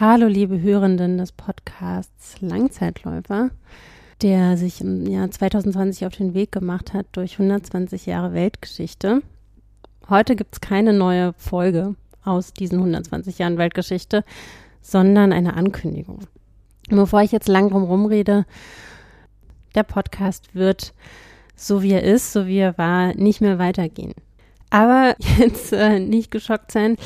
Hallo, liebe Hörenden des Podcasts Langzeitläufer, der sich im Jahr 2020 auf den Weg gemacht hat durch 120 Jahre Weltgeschichte. Heute gibt es keine neue Folge aus diesen 120 Jahren Weltgeschichte, sondern eine Ankündigung. Bevor ich jetzt lang drum rumrede, der Podcast wird, so wie er ist, so wie er war, nicht mehr weitergehen. Aber jetzt äh, nicht geschockt sein,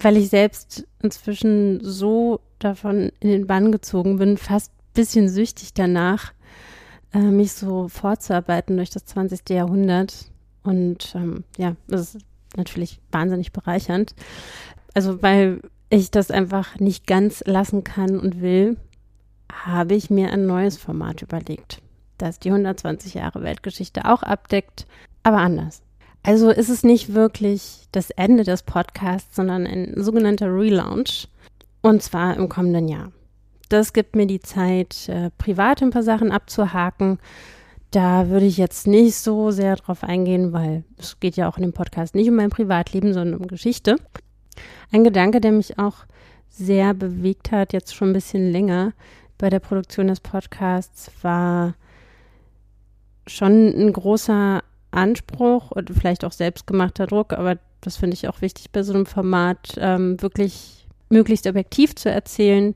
weil ich selbst inzwischen so davon in den Bann gezogen bin, fast ein bisschen süchtig danach, äh, mich so vorzuarbeiten durch das 20. Jahrhundert. Und ähm, ja, das ist natürlich wahnsinnig bereichernd. Also, weil ich das einfach nicht ganz lassen kann und will, habe ich mir ein neues Format überlegt, das die 120 Jahre Weltgeschichte auch abdeckt, aber anders. Also ist es nicht wirklich das Ende des Podcasts, sondern ein sogenannter Relaunch. Und zwar im kommenden Jahr. Das gibt mir die Zeit, äh, privat ein paar Sachen abzuhaken. Da würde ich jetzt nicht so sehr drauf eingehen, weil es geht ja auch in dem Podcast nicht um mein Privatleben, sondern um Geschichte. Ein Gedanke, der mich auch sehr bewegt hat, jetzt schon ein bisschen länger bei der Produktion des Podcasts, war schon ein großer Anspruch und vielleicht auch selbstgemachter Druck, aber das finde ich auch wichtig bei so einem Format, ähm, wirklich möglichst objektiv zu erzählen,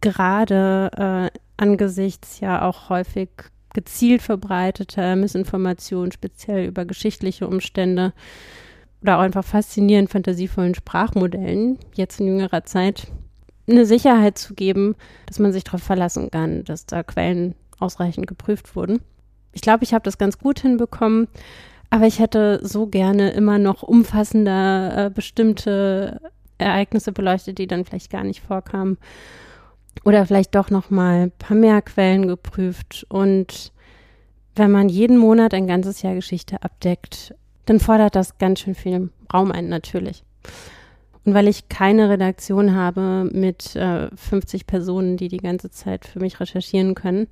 gerade äh, angesichts ja auch häufig gezielt verbreiteter Missinformation, speziell über geschichtliche Umstände oder auch einfach faszinierend fantasievollen Sprachmodellen, jetzt in jüngerer Zeit, eine Sicherheit zu geben, dass man sich darauf verlassen kann, dass da Quellen ausreichend geprüft wurden. Ich glaube, ich habe das ganz gut hinbekommen, aber ich hätte so gerne immer noch umfassender äh, bestimmte Ereignisse beleuchtet, die dann vielleicht gar nicht vorkamen. Oder vielleicht doch noch mal ein paar mehr Quellen geprüft. Und wenn man jeden Monat ein ganzes Jahr Geschichte abdeckt, dann fordert das ganz schön viel Raum ein, natürlich. Und weil ich keine Redaktion habe mit äh, 50 Personen, die die ganze Zeit für mich recherchieren können,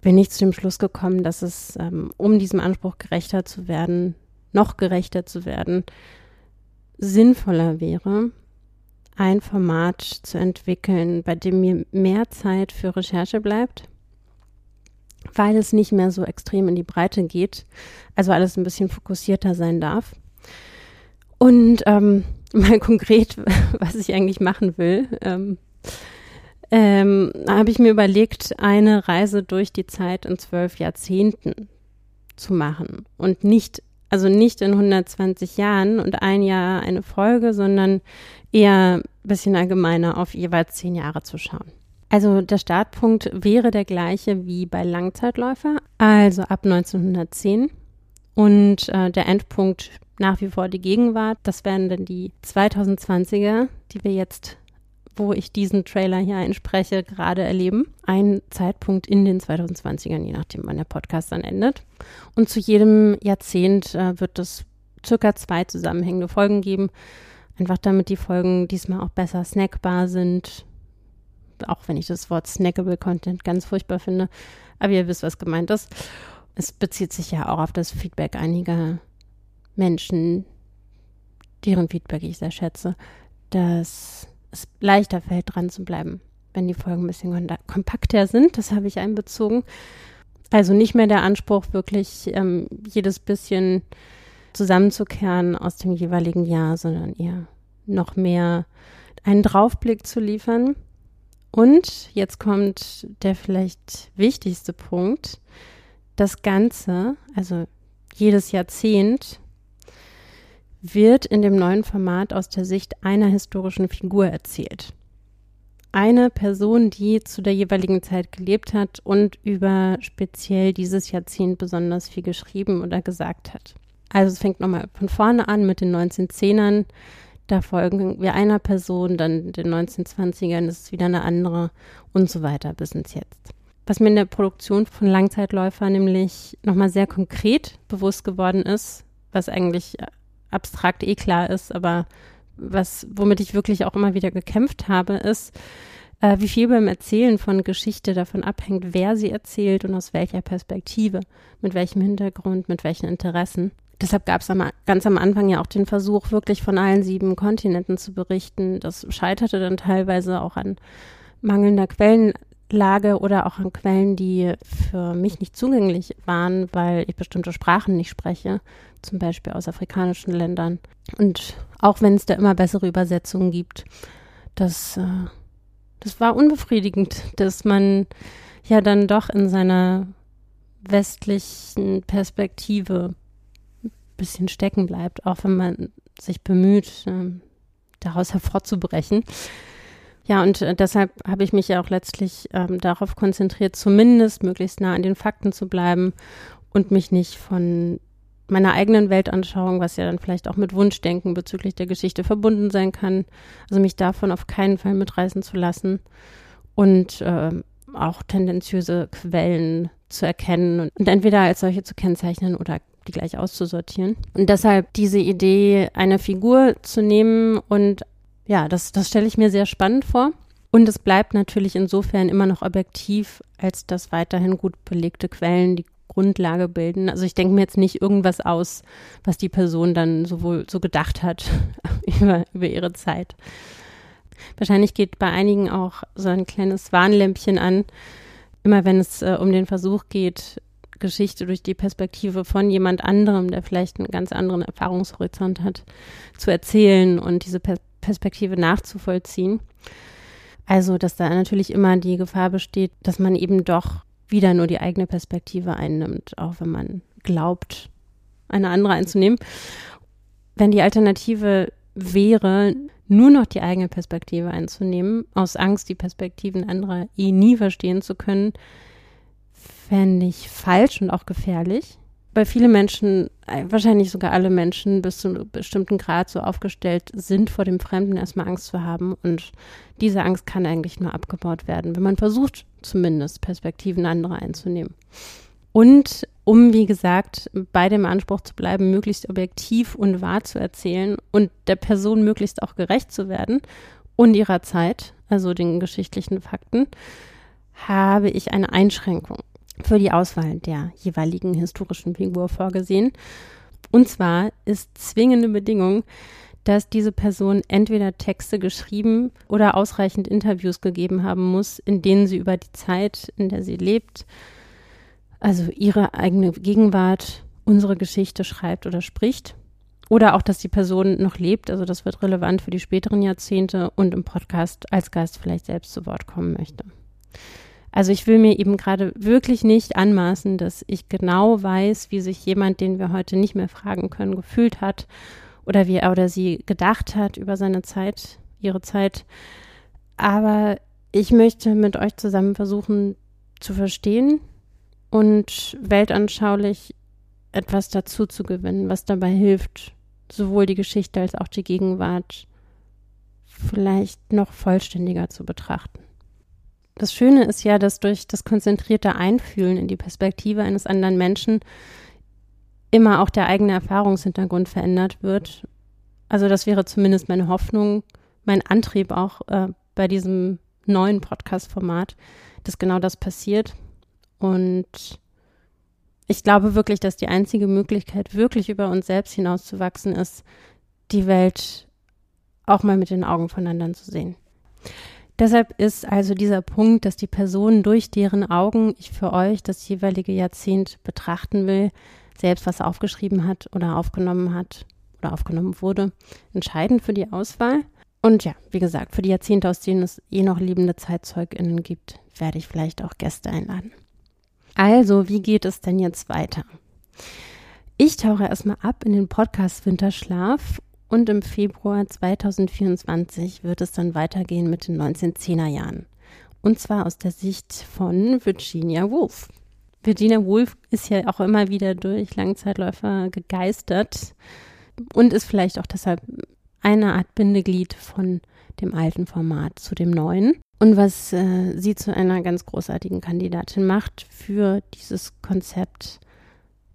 bin ich zu dem Schluss gekommen, dass es, ähm, um diesem Anspruch gerechter zu werden, noch gerechter zu werden, sinnvoller wäre, ein Format zu entwickeln, bei dem mir mehr Zeit für Recherche bleibt, weil es nicht mehr so extrem in die Breite geht, also alles ein bisschen fokussierter sein darf. Und ähm, mal konkret, was ich eigentlich machen will. Ähm, ähm, habe ich mir überlegt, eine Reise durch die Zeit in zwölf Jahrzehnten zu machen und nicht, also nicht in 120 Jahren und ein Jahr eine Folge, sondern eher ein bisschen allgemeiner auf jeweils zehn Jahre zu schauen. Also der Startpunkt wäre der gleiche wie bei Langzeitläufer, also ab 1910 und äh, der Endpunkt nach wie vor die Gegenwart. Das wären dann die 2020er, die wir jetzt wo ich diesen Trailer hier einspreche, gerade erleben. Ein Zeitpunkt in den 2020ern, je nachdem, wann der Podcast dann endet. Und zu jedem Jahrzehnt äh, wird es circa zwei zusammenhängende Folgen geben. Einfach damit die Folgen diesmal auch besser snackbar sind. Auch wenn ich das Wort snackable Content ganz furchtbar finde. Aber ihr wisst, was gemeint ist. Es bezieht sich ja auch auf das Feedback einiger Menschen, deren Feedback ich sehr schätze, dass es leichter fällt, dran zu bleiben, wenn die Folgen ein bisschen kompakter sind. Das habe ich einbezogen. Also nicht mehr der Anspruch, wirklich ähm, jedes bisschen zusammenzukehren aus dem jeweiligen Jahr, sondern eher noch mehr einen Draufblick zu liefern. Und jetzt kommt der vielleicht wichtigste Punkt. Das Ganze, also jedes Jahrzehnt, wird in dem neuen Format aus der Sicht einer historischen Figur erzählt. Eine Person, die zu der jeweiligen Zeit gelebt hat und über speziell dieses Jahrzehnt besonders viel geschrieben oder gesagt hat. Also es fängt nochmal von vorne an mit den 1910ern. Da folgen wir einer Person, dann den 1920ern ist es wieder eine andere und so weiter bis ins Jetzt. Was mir in der Produktion von Langzeitläufer nämlich nochmal sehr konkret bewusst geworden ist, was eigentlich abstrakt eh klar ist, aber was, womit ich wirklich auch immer wieder gekämpft habe, ist, äh, wie viel beim Erzählen von Geschichte davon abhängt, wer sie erzählt und aus welcher Perspektive, mit welchem Hintergrund, mit welchen Interessen. deshalb gab es ganz am Anfang ja auch den Versuch, wirklich von allen sieben Kontinenten zu berichten. Das scheiterte dann teilweise auch an mangelnder Quellenlage oder auch an Quellen, die für mich nicht zugänglich waren, weil ich bestimmte Sprachen nicht spreche, zum Beispiel aus afrikanischen Ländern. Und auch wenn es da immer bessere Übersetzungen gibt, das, äh, das war unbefriedigend, dass man ja dann doch in seiner westlichen Perspektive ein bisschen stecken bleibt, auch wenn man sich bemüht, äh, daraus hervorzubrechen. Ja, und äh, deshalb habe ich mich ja auch letztlich ähm, darauf konzentriert, zumindest möglichst nah an den Fakten zu bleiben und mich nicht von meiner eigenen Weltanschauung, was ja dann vielleicht auch mit Wunschdenken bezüglich der Geschichte verbunden sein kann, also mich davon auf keinen Fall mitreißen zu lassen und äh, auch tendenziöse Quellen zu erkennen und, und entweder als solche zu kennzeichnen oder die gleich auszusortieren. Und deshalb diese Idee, eine Figur zu nehmen und ja, das, das stelle ich mir sehr spannend vor. Und es bleibt natürlich insofern immer noch objektiv, als dass weiterhin gut belegte Quellen die Grundlage bilden. Also ich denke mir jetzt nicht irgendwas aus, was die Person dann sowohl so gedacht hat über, über ihre Zeit. Wahrscheinlich geht bei einigen auch so ein kleines Warnlämpchen an, immer wenn es äh, um den Versuch geht, Geschichte durch die Perspektive von jemand anderem, der vielleicht einen ganz anderen Erfahrungshorizont hat, zu erzählen und diese per Perspektive nachzuvollziehen. Also, dass da natürlich immer die Gefahr besteht, dass man eben doch wieder nur die eigene Perspektive einnimmt, auch wenn man glaubt, eine andere einzunehmen. Wenn die Alternative wäre, nur noch die eigene Perspektive einzunehmen, aus Angst, die Perspektiven anderer eh nie verstehen zu können, fände ich falsch und auch gefährlich. Weil viele Menschen, äh, wahrscheinlich sogar alle Menschen bis zu einem bestimmten Grad so aufgestellt sind, vor dem Fremden erstmal Angst zu haben. Und diese Angst kann eigentlich nur abgebaut werden, wenn man versucht, zumindest Perspektiven anderer einzunehmen. Und um, wie gesagt, bei dem Anspruch zu bleiben, möglichst objektiv und wahr zu erzählen und der Person möglichst auch gerecht zu werden und ihrer Zeit, also den geschichtlichen Fakten, habe ich eine Einschränkung für die Auswahl der jeweiligen historischen Figur vorgesehen. Und zwar ist zwingende Bedingung, dass diese Person entweder Texte geschrieben oder ausreichend Interviews gegeben haben muss, in denen sie über die Zeit, in der sie lebt, also ihre eigene Gegenwart, unsere Geschichte schreibt oder spricht. Oder auch, dass die Person noch lebt, also das wird relevant für die späteren Jahrzehnte und im Podcast als Gast vielleicht selbst zu Wort kommen möchte. Also ich will mir eben gerade wirklich nicht anmaßen, dass ich genau weiß, wie sich jemand, den wir heute nicht mehr fragen können, gefühlt hat oder wie er oder sie gedacht hat über seine Zeit, ihre Zeit. Aber ich möchte mit euch zusammen versuchen zu verstehen und weltanschaulich etwas dazu zu gewinnen, was dabei hilft, sowohl die Geschichte als auch die Gegenwart vielleicht noch vollständiger zu betrachten. Das Schöne ist ja, dass durch das konzentrierte Einfühlen in die Perspektive eines anderen Menschen immer auch der eigene Erfahrungshintergrund verändert wird. Also das wäre zumindest meine Hoffnung, mein Antrieb auch äh, bei diesem neuen Podcast-Format, dass genau das passiert. Und ich glaube wirklich, dass die einzige Möglichkeit, wirklich über uns selbst hinauszuwachsen, ist, die Welt auch mal mit den Augen von anderen zu sehen. Deshalb ist also dieser Punkt, dass die Person durch deren Augen ich für euch das jeweilige Jahrzehnt betrachten will, selbst was aufgeschrieben hat oder aufgenommen hat oder aufgenommen wurde, entscheidend für die Auswahl. Und ja, wie gesagt, für die Jahrzehnte, aus denen es eh noch liebende ZeitzeugInnen gibt, werde ich vielleicht auch Gäste einladen. Also, wie geht es denn jetzt weiter? Ich tauche erstmal ab in den Podcast Winterschlaf und im Februar 2024 wird es dann weitergehen mit den 1910er Jahren. Und zwar aus der Sicht von Virginia Woolf. Virginia Woolf ist ja auch immer wieder durch Langzeitläufer gegeistert und ist vielleicht auch deshalb eine Art Bindeglied von dem alten Format zu dem neuen. Und was äh, sie zu einer ganz großartigen Kandidatin macht für dieses Konzept,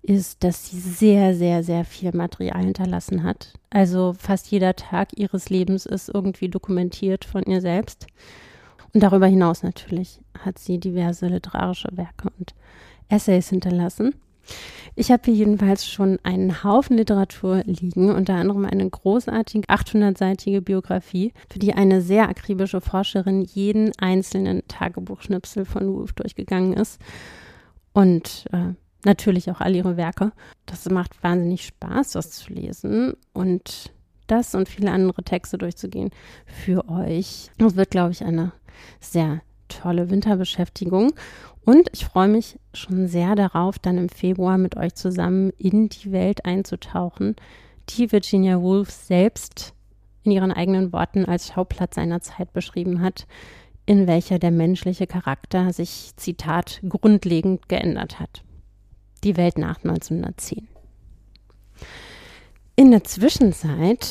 ist, dass sie sehr, sehr, sehr viel Material hinterlassen hat. Also fast jeder Tag ihres Lebens ist irgendwie dokumentiert von ihr selbst. Und darüber hinaus natürlich hat sie diverse literarische Werke und Essays hinterlassen. Ich habe hier jedenfalls schon einen Haufen Literatur liegen, unter anderem eine großartige 800-seitige Biografie, für die eine sehr akribische Forscherin jeden einzelnen Tagebuchschnipsel von Woolf durchgegangen ist. Und äh, natürlich auch all ihre Werke. Das macht wahnsinnig Spaß, das zu lesen und das und viele andere Texte durchzugehen für euch. Das wird, glaube ich, eine sehr tolle Winterbeschäftigung. Und ich freue mich schon sehr darauf, dann im Februar mit euch zusammen in die Welt einzutauchen, die Virginia Woolf selbst in ihren eigenen Worten als Schauplatz seiner Zeit beschrieben hat, in welcher der menschliche Charakter sich, Zitat, grundlegend geändert hat. Die Welt nach 1910. In der Zwischenzeit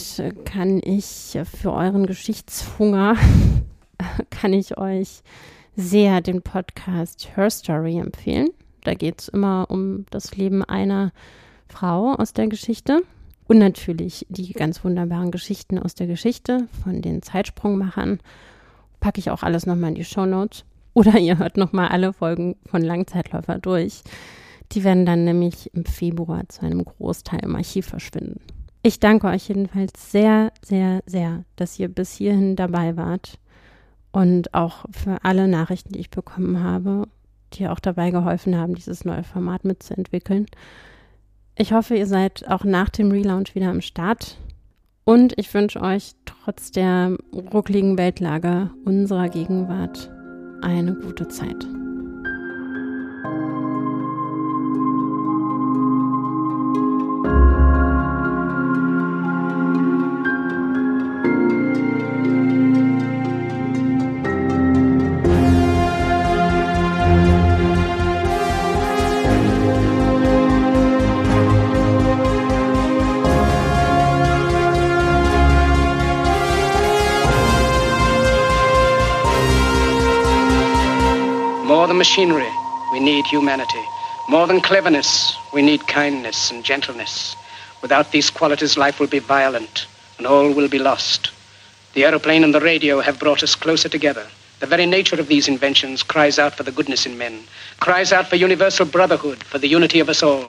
kann ich für euren Geschichtshunger, kann ich euch sehr den Podcast Her Story empfehlen. Da geht es immer um das Leben einer Frau aus der Geschichte und natürlich die ganz wunderbaren Geschichten aus der Geschichte von den Zeitsprungmachern. Packe ich auch alles nochmal in die Show Notes. Oder ihr hört nochmal alle Folgen von Langzeitläufer durch. Die werden dann nämlich im Februar zu einem Großteil im Archiv verschwinden. Ich danke euch jedenfalls sehr, sehr, sehr, dass ihr bis hierhin dabei wart und auch für alle Nachrichten, die ich bekommen habe, die auch dabei geholfen haben, dieses neue Format mitzuentwickeln. Ich hoffe, ihr seid auch nach dem Relaunch wieder am Start. Und ich wünsche euch trotz der ruckligen Weltlage unserer Gegenwart eine gute Zeit. Than machinery, we need humanity. More than cleverness, we need kindness and gentleness. Without these qualities, life will be violent and all will be lost. The aeroplane and the radio have brought us closer together. The very nature of these inventions cries out for the goodness in men, cries out for universal brotherhood, for the unity of us all.